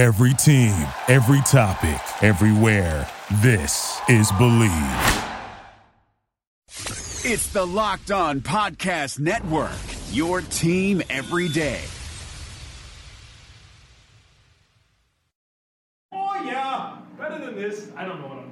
Every team, every topic, everywhere. This is Bleav. It's the Locked On Podcast Network, your team every day. Oh, yeah. Better than this. I don't know what I'm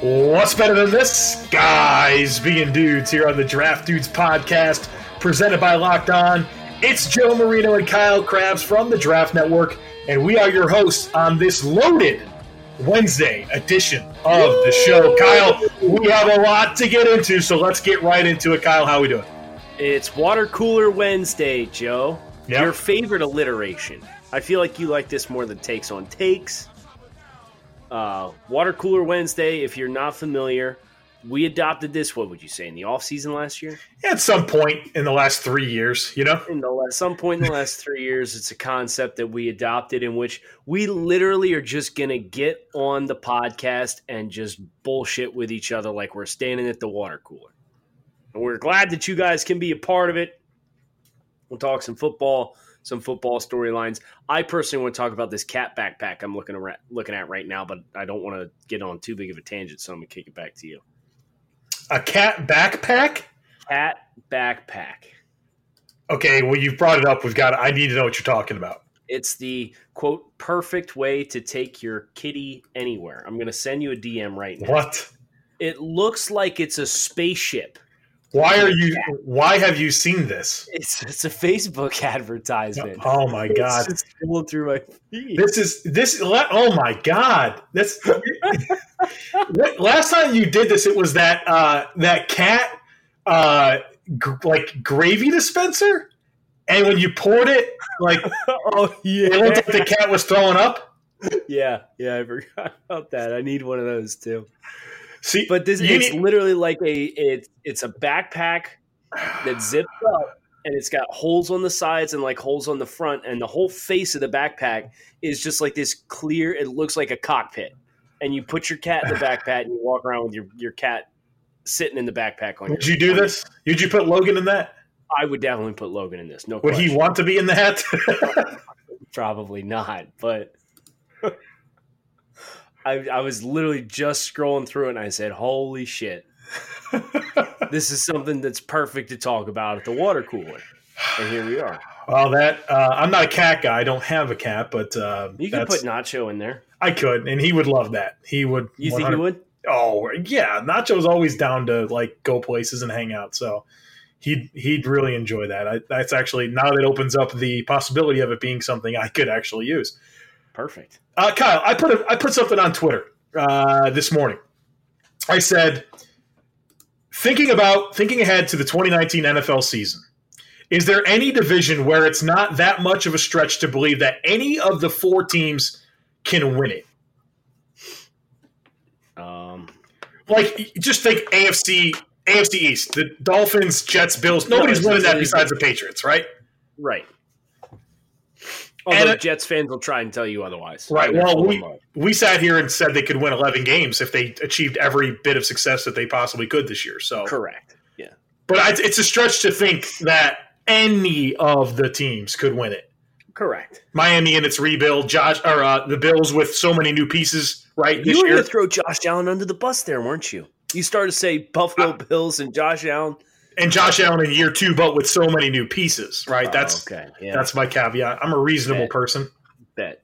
What's better than this? Guys being dudes here on the Draft Dudes podcast, presented by Locked On. It's Joe Marino and Kyle Crabbs from the Draft Network, and we are your hosts on this loaded Wednesday edition of the show. Kyle, we have a lot to get into, so let's get right into it. Kyle, how we doing? It's Water Cooler Wednesday, Joe. Yep. Your favorite alliteration. I feel like you like this more than takes on takes. Uh, Water Cooler Wednesday, if you're not familiar, we adopted this, what would you say, in the off season last year? At some point in the last three years, you know? In the at some point in the last three years, it's a concept that we adopted in which we literally are just gonna get on the podcast and just bullshit with each other like we're standing at the water cooler. And we're glad that you guys can be a part of it. We'll talk some football, some football storylines. I personally want to talk about this cat backpack I'm looking at looking at right now, but I don't want to get on too big of a tangent, so I'm gonna kick it back to you. A cat backpack? Cat backpack. Okay, well, you've brought it up. We've got, I need to know what you're talking about. It's the quote perfect way to take your kitty anywhere. I'm going to send you a DM right now. What? It looks like it's a spaceship. Why are you, why have you seen this? It's it's a Facebook advertisement. Oh my god! It's just going through my feed. This is this. Oh my god! This last time you did this, it was that uh, that cat uh, g- like gravy dispenser, and when you poured it, like oh yeah, it looked like the cat was throwing up. yeah, yeah, I forgot about that. I need one of those too. See, But this it's need- literally like a it's it's a backpack that zips up and it's got holes on the sides and like holes on the front and the whole face of the backpack is just like this clear it looks like a cockpit and you put your cat in the backpack and you walk around with your, your cat sitting in the backpack on would your, you do on your- this? Would you put Logan in that? i would definitely put logan in this no Would question. he want to be in the hat? probably not but I, I was literally just scrolling through it and i said holy shit this is something that's perfect to talk about at the water cooler and here we are well, that uh, I'm not a cat guy. I don't have a cat, but uh, You could put Nacho in there. I could, and he would love that. He would. You think 100 you would? Oh yeah, Nacho's always down to like go places and hang out, so he'd he'd really enjoy that. I, that's actually now that opens up the possibility of it being something I could actually use. Perfect. Uh, Kyle, I put a, I put something on Twitter uh, this morning. I said, thinking about thinking ahead to the 2019 NFL season. Is there any division where it's not that much of a stretch to believe that any of the four teams can win it? Um, like just think AFC AFC East, the Dolphins, Jets, Bills. Nobody's No, winning that besides the Patriots, right? right. And Although it- Jets fans will try and tell you otherwise. Right. Well, we we sat here and said they could win 11 games if they achieved every bit of success that they possibly could this year. So, correct. Yeah. but I, it's a stretch to think that any of the teams could win it. Correct. Miami and its rebuild, Josh or uh, the Bills with so many new pieces, right? You were going to throw Josh Allen under the bus there, weren't you? You started to say Buffalo Uh, Bills and Josh Allen. And Josh Allen in year two, but with so many new pieces, right? Oh, that's okay. Yeah. that's my caveat. I'm a reasonable Bet. person. bet.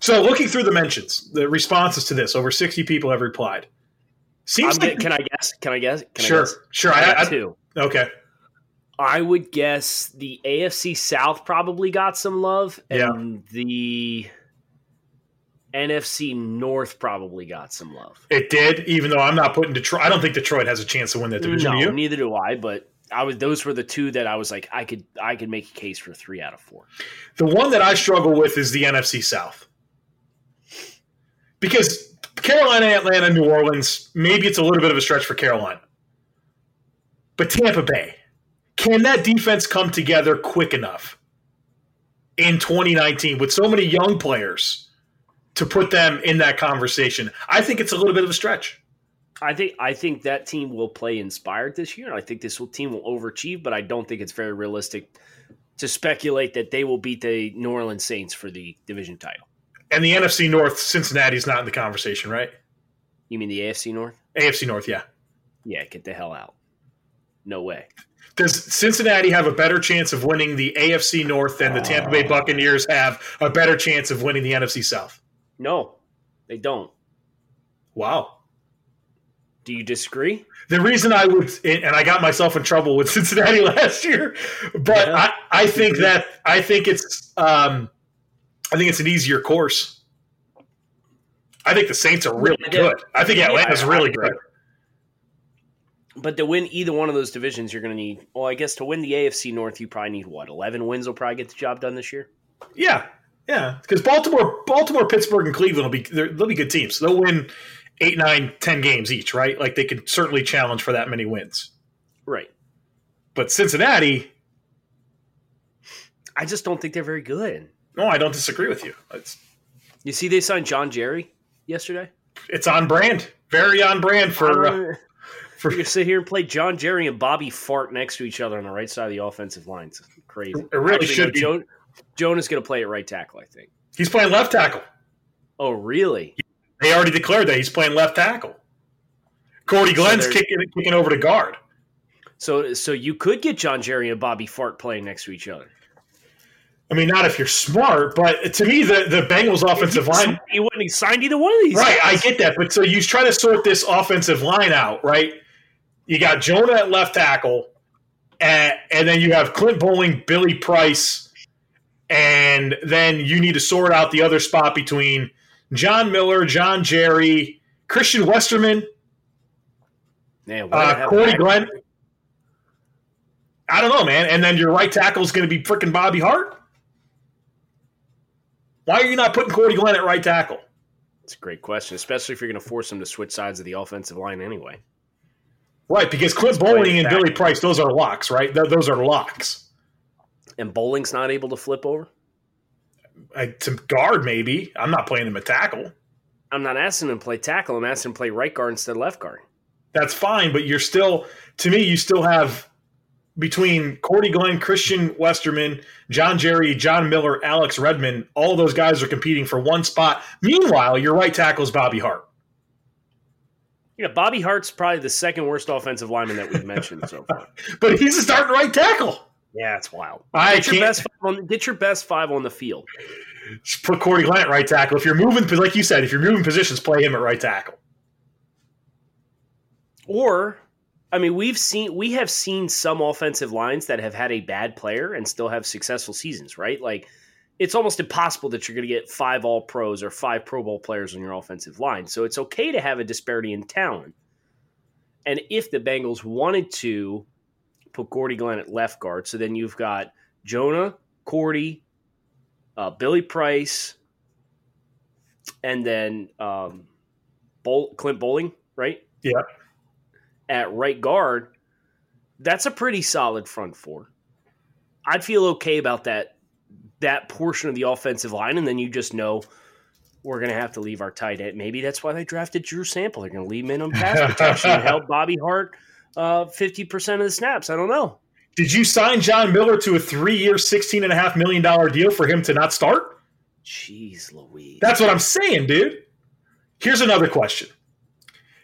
So looking through the mentions, the responses to this, over 60 people have replied. Seems like can I guess? Can I guess? Can sure, I guess? sure. I I, I, two. okay, I would guess the AFC South probably got some love, Yeah. and the NFC North probably got some love. it did. Even though I'm not putting Detroit, I don't think Detroit has a chance to win that division. No, do neither do I. But I was those were the two that I was like, I could I could make a case for three out of four. The one that I struggle with is the NFC South because Carolina, Atlanta, New Orleans. Maybe it's a little bit of a stretch for Carolina, but Tampa Bay. Can that defense come together quick enough in 2019 with so many young players to put them in that conversation. I think it's a little bit of a stretch. I think I think that team will play inspired this year. and I think this will, team will overachieve, but I don't think it's very realistic to speculate that they will beat the New Orleans Saints for the division title. And the NFC North, Cincinnati's not in the conversation, right? You mean the AFC North? AFC North, yeah. Yeah, get the hell out. No way. Does Cincinnati have a better chance of winning the AFC North than the Tampa Bay oh. Buccaneers have a better chance of winning the NFC South? No, they don't. Wow. Do you disagree? The reason I would, and I got myself in trouble with Cincinnati last year, but Yeah. I, I think that I think it's, um, I think it's an easier course. I think the Saints are really Yeah, good. I think yeah, Atlanta's I really good. But to win either one of those divisions, you're going to need. Well, I guess to win the AFC North, you probably need what? Eleven wins will probably get the job done this year. Yeah, yeah. Because Baltimore, Baltimore, Pittsburgh, and Cleveland will be they'll be good teams. They'll win eight, nine, ten games each, right? Like they could certainly challenge for that many wins. Right. But Cincinnati, I just don't think they're very good. no, I don't disagree with you. It's You see, they signed John Jerry yesterday. it's on brand, very on brand for. Uh, for you sit here and play John Jerry and Bobby Fart next to each other on the right side of the offensive line. It's crazy. It really should be. Jonah, Jonah is going to play at right tackle, I think. he's playing left tackle. Oh, really? They already declared that he's playing left tackle. Cordy Glenn's they're- kicking kicking over to guard. So, so you could get John Jerry and Bobby Fart playing next to each other. I mean, not if you're smart, but to me, the the Bengals offensive line He wouldn't have signed either one of these. Right, I get that. But so you try to sort this offensive line out, right? You got Jonah at left tackle, and, and then you have Clint Boling, Billy Price, and then you need to sort out the other spot between John Miller, John Jerry, Christian Westerman, Man, uh, Cordy? Glenn. I don't know, man. And then your right tackle is going to be freaking Bobby Hart. Why are you not putting Cordy Glenn at right tackle? It's a great question, especially if you're going to force him to switch sides of the offensive line anyway. Right, because Clint Boling and. Billy Price, those are locks, right? Th- those are locks. And Boling's not able to flip over. Uh, to guard, maybe. I'm not playing him at tackle. I'm not asking him to play tackle. I'm asking him to play right guard instead of left guard. That's fine, but you're still, to me, you still have between Cordy Glenn, Christian Westerman, John Jerry, John Miller, Alex Redmond, all those guys are competing for one spot. Meanwhile, your right tackle is Bobby Hart. Yeah, Bobby Hart's probably the second worst offensive lineman that we've mentioned so far. But he's a starting right tackle. Yeah, it's wild. I Get your best five on, get your best five on the field. put Cordy Glenn at right tackle. If you're moving, like you said, if you're moving positions, play him at right tackle. Or, I mean, we've seen we have seen some offensive lines that have had a bad player and still have successful seasons, right? Like it's almost impossible that you're going to get five All Pros or five Pro Bowl players on your offensive line. So it's okay to have a disparity in talent. And if the Bengals wanted to put Cordy Glenn at left guard, so then you've got Jonah, Cordy, uh, Billy Price, and then um, Bowl, Clint Boling, right? Yeah. At right guard, that's a pretty solid front four. I'd feel okay about that that portion of the offensive line, and then you just know we're going to have to leave our tight end. Maybe that's why they drafted Drew Sample. They're going to leave him in on pass protection and help Bobby Hart uh, fifty percent of the snaps. I don't know. Did you sign John Miller to a three-year, $16.5 million deal for him to not start? Jeez, Louise. That's what I'm saying, dude. Here's another question.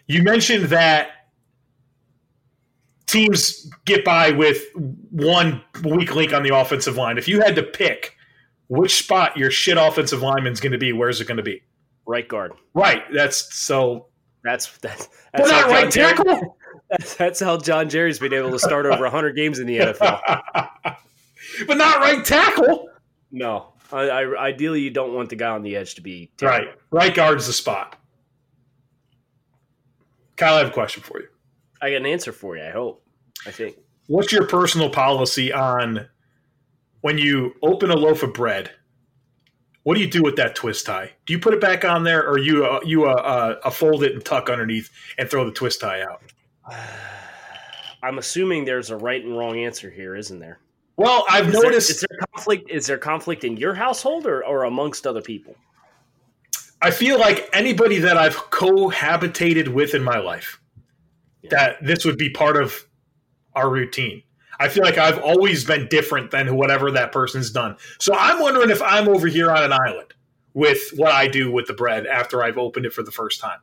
You mentioned that teams get by with one weak link on the offensive line. If you had to pick which spot your shit offensive lineman's going to be, where's it going to be? right guard. Right. That's so. That's that's, that's not right tackle. That's, that's how John Jerry's been able to start over 100 games in the NFL. but not right tackle. No, I, I, ideally you don't want the guy on the edge to be Right. Right guard's the spot. Kyle, I have a question for you. I got an answer for you. I hope. I think. what's your personal policy on when you open a loaf of bread? What do you do with that twist tie? Do you put it back on there, or you uh, you uh, uh, uh, fold it and tuck underneath and throw the twist tie out? I'm assuming there's a right and wrong answer here, isn't there? Well, I've Is noticed. is there conflict? Is there conflict in your household or, or amongst other people? I feel like anybody that I've cohabitated with in my life, that this would be part of our routine. I feel like I've always been different than whatever that person's done. So I'm wondering if I'm over here on an island with what I do with the bread after I've opened it for the first time.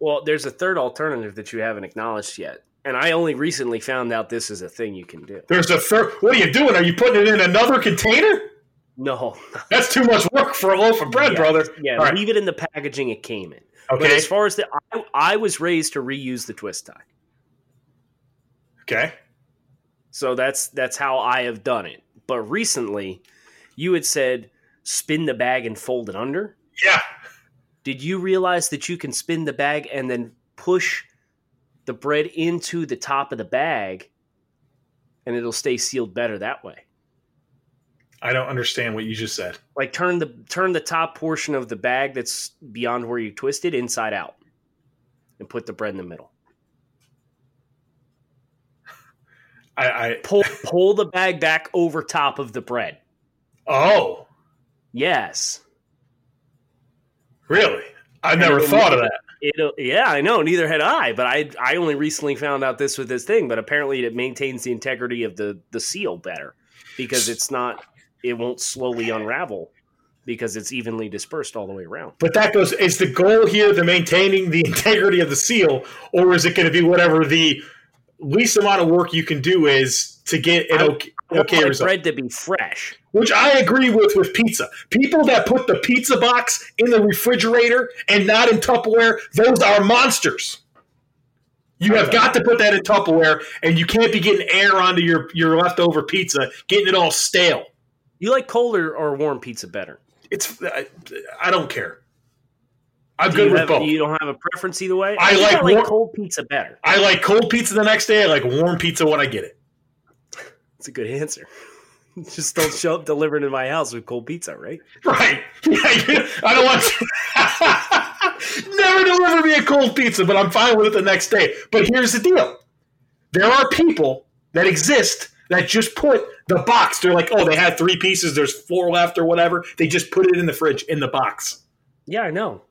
Well, there's a third alternative that you haven't acknowledged yet, and I only recently found out this is a thing you can do. There's a third. What are you doing? Are you putting it in another container? No, That's too much work for a loaf of bread, Yeah, brother. Yeah, All right. leave it in the packaging it came in. But Okay. as far as the, I, I was raised to reuse the twist tie, Okay. so that's that's how I have done it. But recently, you had said spin the bag and fold it under. Yeah. Did you realize that you can spin the bag and then push the bread into the top of the bag, and it'll stay sealed better that way? I don't understand what you just said. like turn the turn the top portion of the bag that's beyond where you twist it inside out and put the bread in the middle I, I pull pull the bag back over top of the bread oh yes really? I never thought of that. It'll, yeah i know neither had i but i i only recently found out this with this thing but apparently it maintains the integrity of the the seal better because it's not it won't slowly unravel because it's evenly dispersed all the way around But that goes. Is the goal here the maintaining the integrity of the seal, or is it going to be whatever the least amount of work you can do is to get an okay, okay result? bread to be fresh Which I agree with with pizza. People that put the pizza box in the refrigerator and not in Tupperware, those are monsters. You have got to put that in Tupperware, and you can't be getting air onto your, your leftover pizza, getting it all stale. you like cold or, or warm pizza better It's I, I don't care. I'm Do good with have, both. You don't have a preference either way. I like I like warm- cold pizza better. I like cold pizza the next day. I like warm pizza when I get it. It's a good answer. Just don't show up delivered in my house with cold pizza, right? Right. Yeah, I don't want to. Never deliver me a cold pizza, but I'm fine with it the next day. But here's the deal there are people that exist that just put the box, they're like, oh, they had three pieces, there's four left or whatever. They just put it in the fridge in the box. Yeah, I know.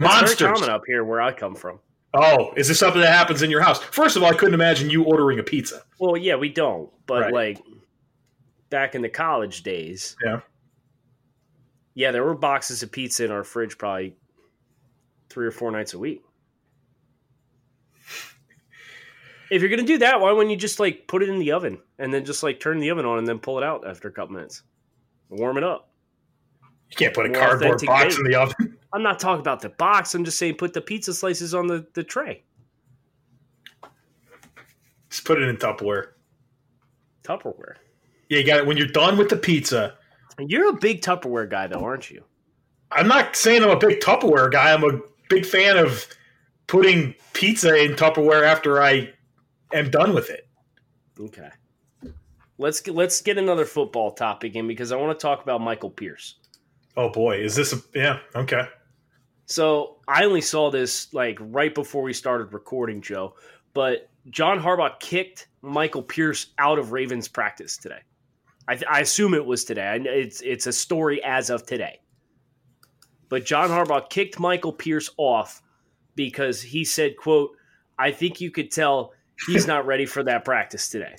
It's very Monsters. common up here where I come from. Oh, is this something that happens in your house? First of all, I couldn't imagine you ordering a pizza. Well, yeah, we don't. But Right. like back in the college days, Yeah. yeah, there were boxes of pizza in our fridge probably three or four nights a week. If you're gonna do that, why wouldn't you just like put it in the oven and then just like turn the oven on and then pull it out after a couple minutes, warm it up? You can't put a More cardboard box bake. in the oven. I'm not talking about the box. I'm just saying put the pizza slices on the, the tray. Just put it in Tupperware. Tupperware. Yeah, you got it. When you're done with the pizza, You're a big Tupperware guy, though, aren't you? I'm not saying I'm a big Tupperware guy. I'm a big fan of putting pizza in Tupperware after I am done with it. Okay. Let's get, let's get another football topic in because I want to talk about Michael Pierce. Oh boy, is this a yeah, okay. So I only saw this like right before we started recording, Joe. But John Harbaugh kicked Michael Pierce out of Ravens practice today. I, I assume it was today. It's it's a story as of today. But John Harbaugh kicked Michael Pierce off because he said, "quote I think you could tell he's not ready for that practice today."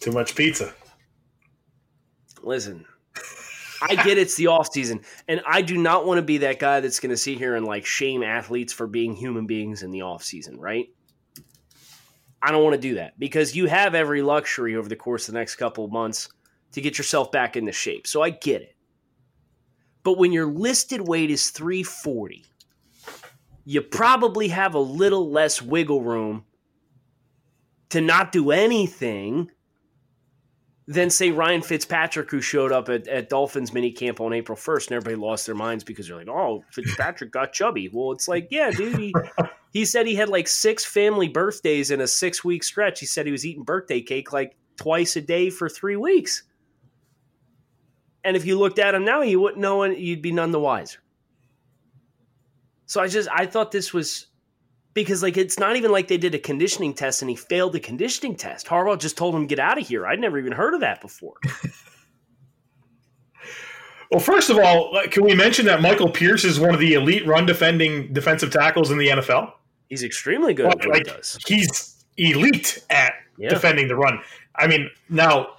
Too much pizza. Listen, I get it's the off season, and I do not want to be that guy that's going to sit here and like shame athletes for being human beings in the off season, right? I don't want to do that because you have every luxury over the course of the next couple months to get yourself back into shape. So I get it. But when your listed weight is 340, you probably have a little less wiggle room to not do anything than say Ryan Fitzpatrick, who showed up at, at Dolphins minicamp on April 1st, and everybody lost their minds because they're like, oh, Fitzpatrick got chubby. Well, it's like, yeah, dude, he, he said he had like six family birthdays in a six week stretch. He said he was eating birthday cake like twice a day for three weeks. And if you looked at him now, you wouldn't know, and you'd be none the wiser. So I just, I thought this was because like it's not even like they did a conditioning test and he failed the conditioning test. Harbaugh just told him get out of here. I'd never even heard of that before. Well, first of all, uh, can we mention that Michael Pierce is one of the elite run defending defensive tackles in the NFL? He's extremely good at what Like, he he's elite at Yeah. defending the run. I mean, now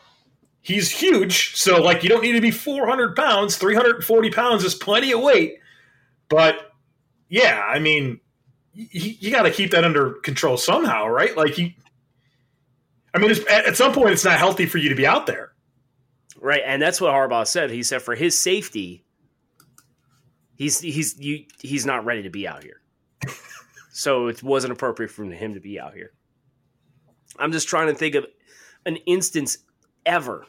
he's huge, so like you don't need to be 400 pounds. 340 pounds is plenty of weight, but yeah, I mean, you, you got to keep that under control somehow, right? Like you. I mean, at at some point, it's not healthy for you to be out there. Right, and that's what Harbaugh said. He said for his safety, he's he's you, he's not ready to be out here. so it wasn't appropriate for him to be out here. I'm just trying to think of an instance ever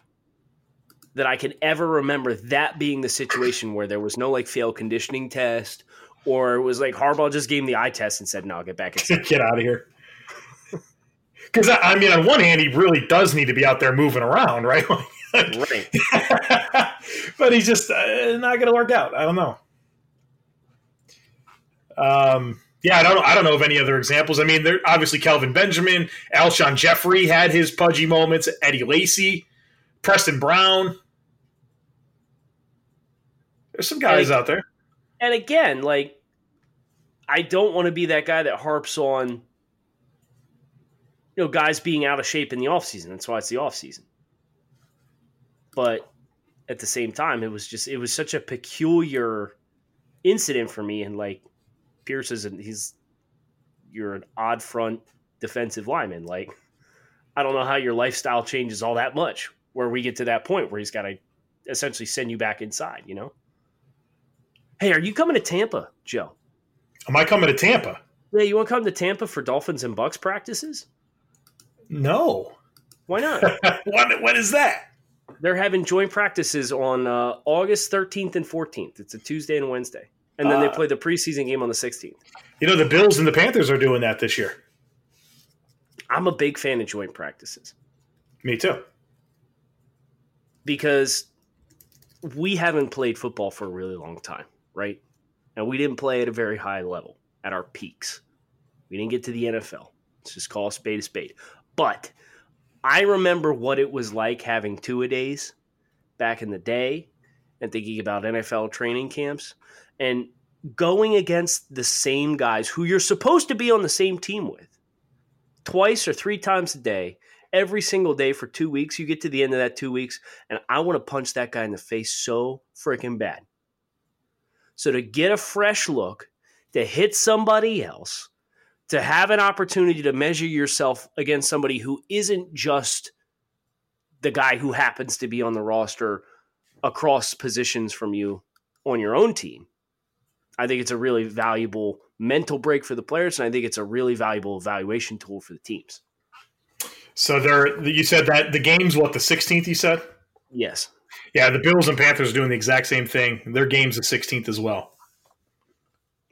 that I can ever remember that being the situation where there was no like fail conditioning test or it was like Harbaugh just gave him the eye test and said, "No, get back inside." Get out of here. Because I mean, on one hand, he really does need to be out there moving around, right? right. but he's just uh, not going to work out. I don't know. Um, yeah, I don't. I don't know of any other examples. I mean, there obviously Kelvin Benjamin, Alshon Jeffery had his pudgy moments. Eddie Lacy, Preston Brown. There's some guys Like- out there. And again, like I don't want to be that guy that harps on you know guys being out of shape in the offseason. That's why it's the offseason. But at the same time, it was just it was such a peculiar incident for me and like Pierce is an, he's you're an odd front defensive lineman. Like I don't know how your lifestyle changes all that much where we get to that point where he's got to essentially send you back inside, you know? Hey, are you coming to Tampa, Joe? Am I coming to Tampa? Yeah, you want to come to Tampa for Dolphins and Bucks practices? No. Why not? what? What is that? They're having joint practices on uh, August 13th and 14th. It's a Tuesday and Wednesday. And then they Uh, play the preseason game on the 16th. You know, the Bills and the Panthers are doing that this year. I'm a big fan of joint practices Me too. because we haven't played football for a really long time, right? And we didn't play at a very high level at our peaks. We didn't get to the NFL. Let's just call a spade a spade. But I remember what it was like having two a days back in the day and thinking about NFL training camps and going against the same guys who you're supposed to be on the same team with twice or three times a day, every single day for two weeks. You get to the end of that two weeks, and I want to punch that guy in the face so freaking bad. So to get a fresh look, to hit somebody else, to have an opportunity to measure yourself against somebody who isn't just the guy who happens to be on the roster across positions from you on your own team. I think it's a really valuable mental break for the players, and I think it's a really valuable evaluation tool for the teams. So there, you said that the game's what the 16th. You said, Yes. Yeah. The Bills and Panthers are doing the exact same thing. Their game's the 16th as well.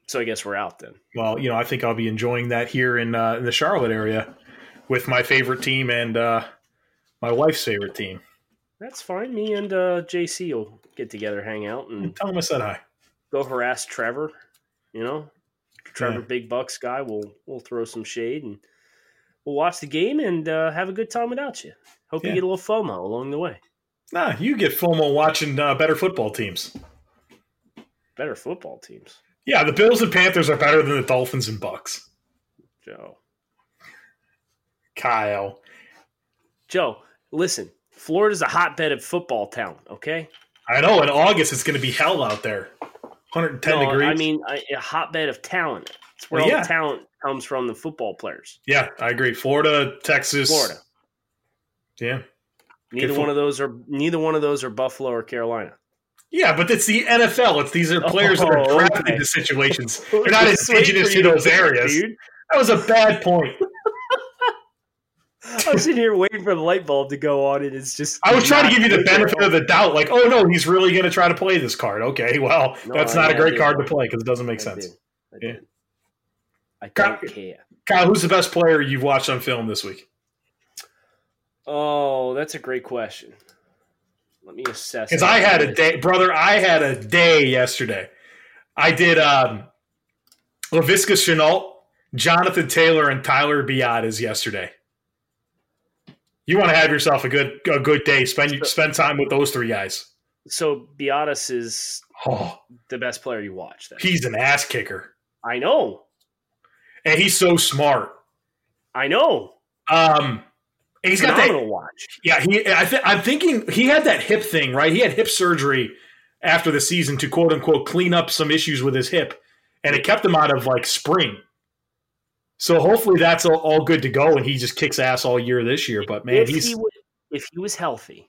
So I guess we're out then. Well, you know, I think I'll be enjoying that here in uh, in the Charlotte area with my favorite team and uh, my wife's favorite team. That's fine. Me and uh, JC will get together, hang out, and Tell them I said hi. go harass Trevor. You know, Trevor, Yeah. big bucks guy. We'll we'll throw some shade and we'll watch the game and uh, have a good time without you. Hope Yeah. you get a little FOMO along the way. Nah, you get FOMO watching uh, better football teams. Better football teams, Yeah, the Bills and Panthers are better than the Dolphins and Bucks. Joe. Kyle. Joe, listen. Florida's a hotbed of football talent. Okay. I know in August it's going to be hell out there. 110 No, degrees. I mean a, a hotbed of talent. It's where Well, all yeah. the talent comes from. The football players. yeah, I agree. Florida, Texas, Florida. Yeah, Neither Good one of those are neither one of those are Buffalo or Carolina. yeah, but it's the NFL. It's these are players that are Oh, drafted okay. into situations. They're not waiting indigenous to those areas. dude. That was a bad point. I was sitting here waiting for the light bulb to go on, and it's just. I was trying to give you the benefit of the doubt. Like, oh no, he's really going to try to play this card. Okay, well, No, that's I- not a great card to play because it doesn't make I sense. did. I Yeah. did. I don't care. Kyle, who's the best player you've watched on film this week? Oh, that's a great question. Let me assess. Because. I had a day, brother. I had a day yesterday. I did um, Laviska Shenault, Jonathan Taylor and Tyler Biadasz yesterday. You want to have yourself a good a good day. Spend spend time with those three guys. So Biadasz is Oh, the best player you watch. Then. he's an ass kicker, I know, and he's so smart. I know. Um, he's got that. watch. Yeah, he. I th- I'm thinking he had that hip thing, right? He had hip surgery after the season to quote unquote clean up some issues with his hip, and it kept him out of like spring. So hopefully that's all, all good to go, and he just kicks ass all year this year. But man, if he's he would, if he was healthy,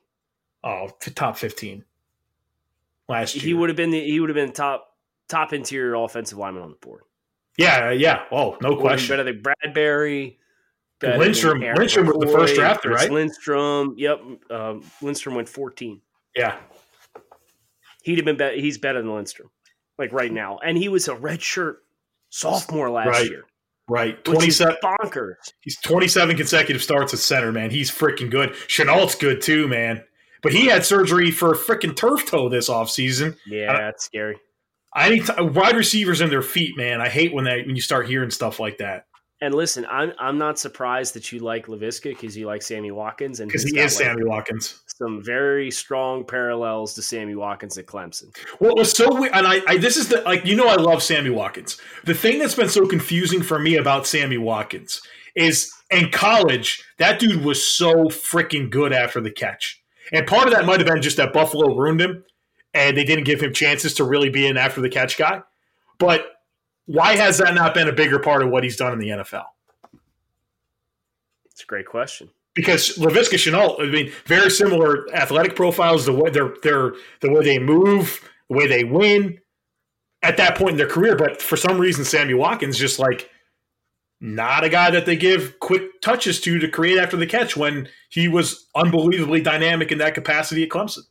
oh top fifteen last year. he would have been the he would have been top top interior offensive lineman on the board. Yeah, yeah. Oh, no Would have been question. Better than Bradbury. Lindstrom- Lindstrom was the first drafted, right? Lindstrom. Yep. Um, Lindstrom went 14. Yeah, He'd have been better. He's better than Lindstrom, like right now. And he was a redshirt sophomore last Right. year. right. Which Twenty is bonkers. He's 27 consecutive starts at center, man. He's freaking good. Shenault's good too, man. But he had surgery for a freaking turf toe this offseason. Yeah, that's scary. I need to, wide receivers in their feet, man. I hate when they when you start hearing stuff like that And listen, I'm I'm not surprised that you like Laviska because you like Sammy Watkins and because he is like, Sammy Watkins. some very strong parallels to Sammy Watkins at Clemson. What was so weird, and I, I this is the like you know I love Sammy Watkins. The thing that's been so confusing for me about Sammy Watkins is in college that dude was so freaking good after the catch, and part of that might have been just that Buffalo ruined him, and they didn't give him chances to really be an after the catch guy. But why has that not been a bigger part of what he's done in the NFL? It's a great question. because Laviska Shenault, I mean, very similar athletic profiles. The way they're they're the way they move, the way they win at that point in their career. But for some reason, Sammy Watkins just like not a guy that they give quick touches to to create after the catch when he was unbelievably dynamic in that capacity at Clemson.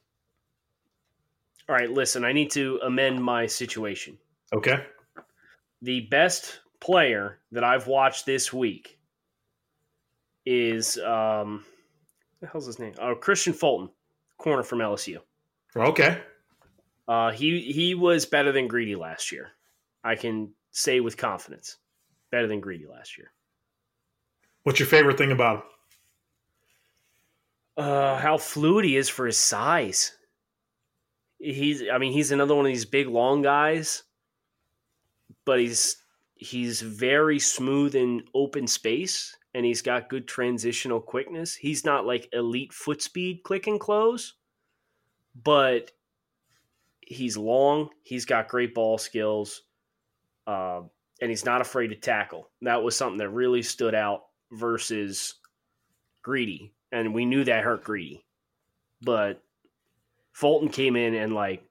All right, listen, I need to amend my situation. Okay, The best player that I've watched this week is um the hell's his name? Oh, Kristian Fulton, corner from LSU. okay, Uh, he he was better than Greedy last year. I can say with confidence, better than Greedy last year. what's your favorite thing about him? Uh, how fluid he is for his size. He's, I mean, he's another one of these big, long guys, but he's he's very smooth in open space, and he's got good transitional quickness. He's not like elite foot speed, click and close, but he's long. He's got great ball skills, um, and he's not afraid to tackle. That was something that really stood out versus Greedy, and we knew that hurt Greedy. But Fulton came in and like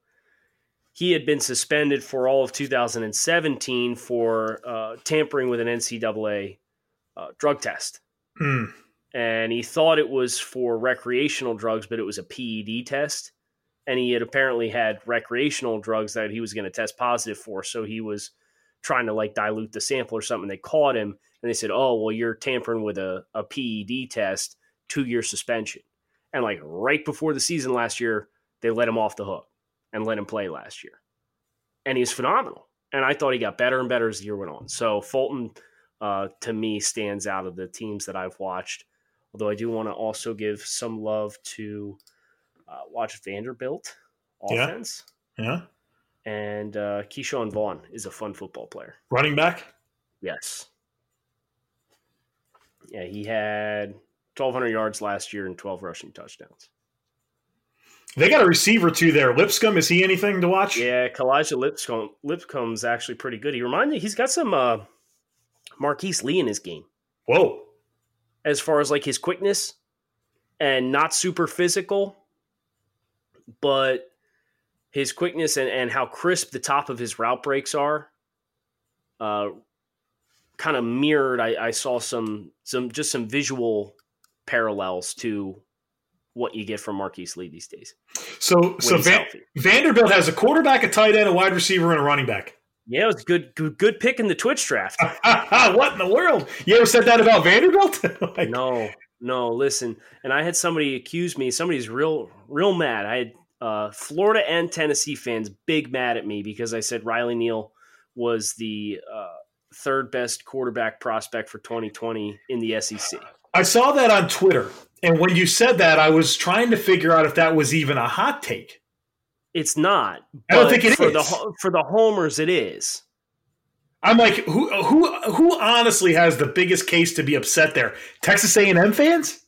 he had been suspended for all of 2017 for uh, tampering with an NCAA uh, drug test, Hmm. and he thought it was for recreational drugs, but it was a PED test. And he had apparently had recreational drugs that he was going to test positive for, so he was trying to like dilute the sample or something. They caught him and they said, "Oh, well, you're tampering with a, a PED test, two year suspension." And like right before the season last year, they let him off the hook and let him play last year, and he's phenomenal. And I thought he got better and better as the year went on. So Fulton, uh, to me, stands out of the teams that I've watched. Although I do want to also give some love to uh, watch Vanderbilt Yeah. offense. Yeah, And uh, Ke'Shawn Vaughn is a fun football player. running back. Yes. Yeah, he had 1,200 yards last year and 12 rushing touchdowns. They got a receiver too there. Lipscomb is he anything to watch? Yeah, Kalijah Lipscomb, Lipscomb's actually pretty good. He reminded me, he's got some uh, Marquise Lee in his game Whoa. as far as like his quickness and not super physical, but his quickness and, and how crisp the top of his route breaks are. Uh, kind of mirrored. I, I saw some some just some visual parallels to what you get from Marquise Lee these days. So when so Van. Vanderbilt has a quarterback, a tight end, a wide receiver, and a running back. Yeah, it was a good good, good pick in the Twitch draft. what in the world? You ever said that about Vanderbilt? Like, no, no, listen. And I had somebody accuse me. Somebody's real, real mad. I had uh, Florida and Tennessee fans big mad at me because I said Riley Neal was the uh, third best quarterback prospect for 2020 in the SEC. I saw that on Twitter. And when you said that, I was trying to figure out if that was even a hot take. It's not. I don't think it for is. The, for the homers, it is. I'm like, who who who honestly has the biggest case to be upset there? Texas A&M fans?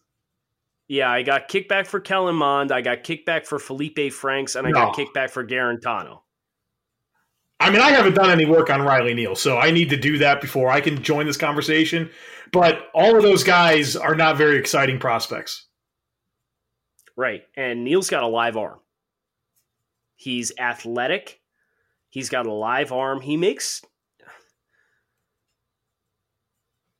Yeah, I got kickback for Kellen Mond. I got kickback for Felipe Franks, and I No. got kickback for Guarantano. I mean, I haven't done any work on Riley Neal, so I need to do that before I can join this conversation. But all of those guys are not very exciting prospects. Right. And Neal's got a live arm. He's athletic. He's got a live arm. He makes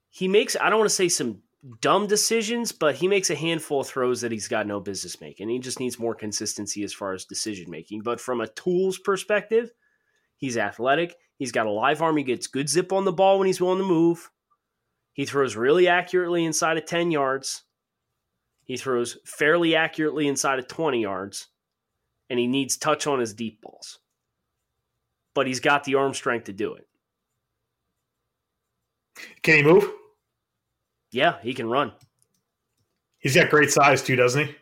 he makes I don't want to say some dumb decisions, but he makes a handful of throws that he's got no business making. He just needs more consistency as far as decision making. But from a tools perspective, he's athletic. He's got a live arm. He gets good zip on the ball when he's willing to move. He throws really accurately inside of 10 yards. He throws fairly accurately inside of 20 yards. And he needs touch on his deep balls. But he's got the arm strength to do it. Can he move? Yeah, he can run. He's got great size too, doesn't he?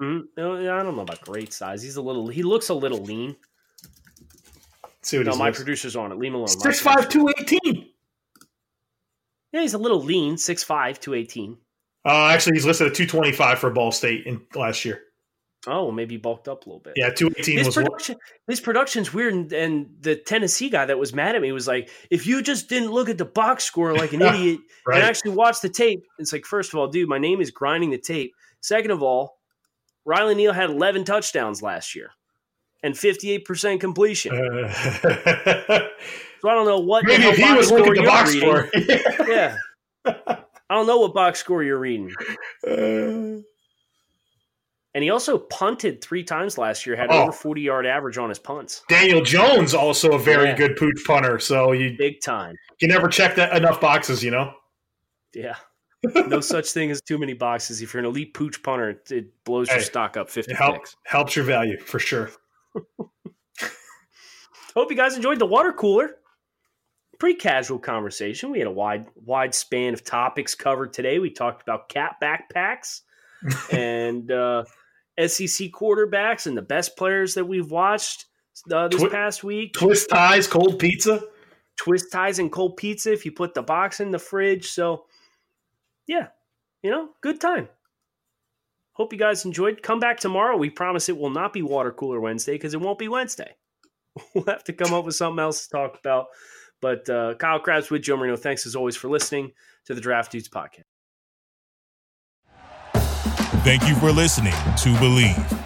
Mhm. I don't know about great size. He's a little. He looks a little lean. See what No, my producer's on it. Leave him alone. Six five two eighteen. Yeah, he's a little lean. Six five two eighteen. Uh, actually, he's listed at two twenty five for Ball State in last year. Oh, well, maybe bulked up a little bit. Yeah, two eighteen was production, his production's weird, and, and the Tennessee guy that was mad at me was like, "If you just didn't look at the box score like an idiot right. and actually watch the tape," it's like, first of all, dude, my name is grinding the tape. Second of all, Riley Neal had 11 touchdowns last year and 58% completion. Uh, so I don't know what maybe if he was looking at the box reading. score. Yeah, I don't know what box score you're reading. Uh, And he also punted three times last year, had Oh. over 40 yard average on his punts. Daniel Jones also a very Yeah. good pooch punter, so you Big time. you never check that enough boxes, you know. Yeah. No such thing as too many boxes. If you're an elite pooch punter, it, blows your stock up 50 It help, helps your value for sure. Hope you guys enjoyed the water cooler. Pretty casual conversation. We had a wide wide span of topics covered today. We talked about cat backpacks and uh, SEC quarterbacks and the best players that we've watched uh, this Twi- past week. Twist ties, cold pizza. twist ties and cold pizza if you put the box in the fridge. So, yeah, you know, good time. Hope you guys enjoyed. Come back tomorrow. We promise it will not be water cooler Wednesday because it won't be Wednesday. We'll have to come up with something else to talk about. But uh, Kyle Crabbs with Joe Marino. Thanks as always for listening to the Draft Dudes podcast. Thank you for listening to Bleav.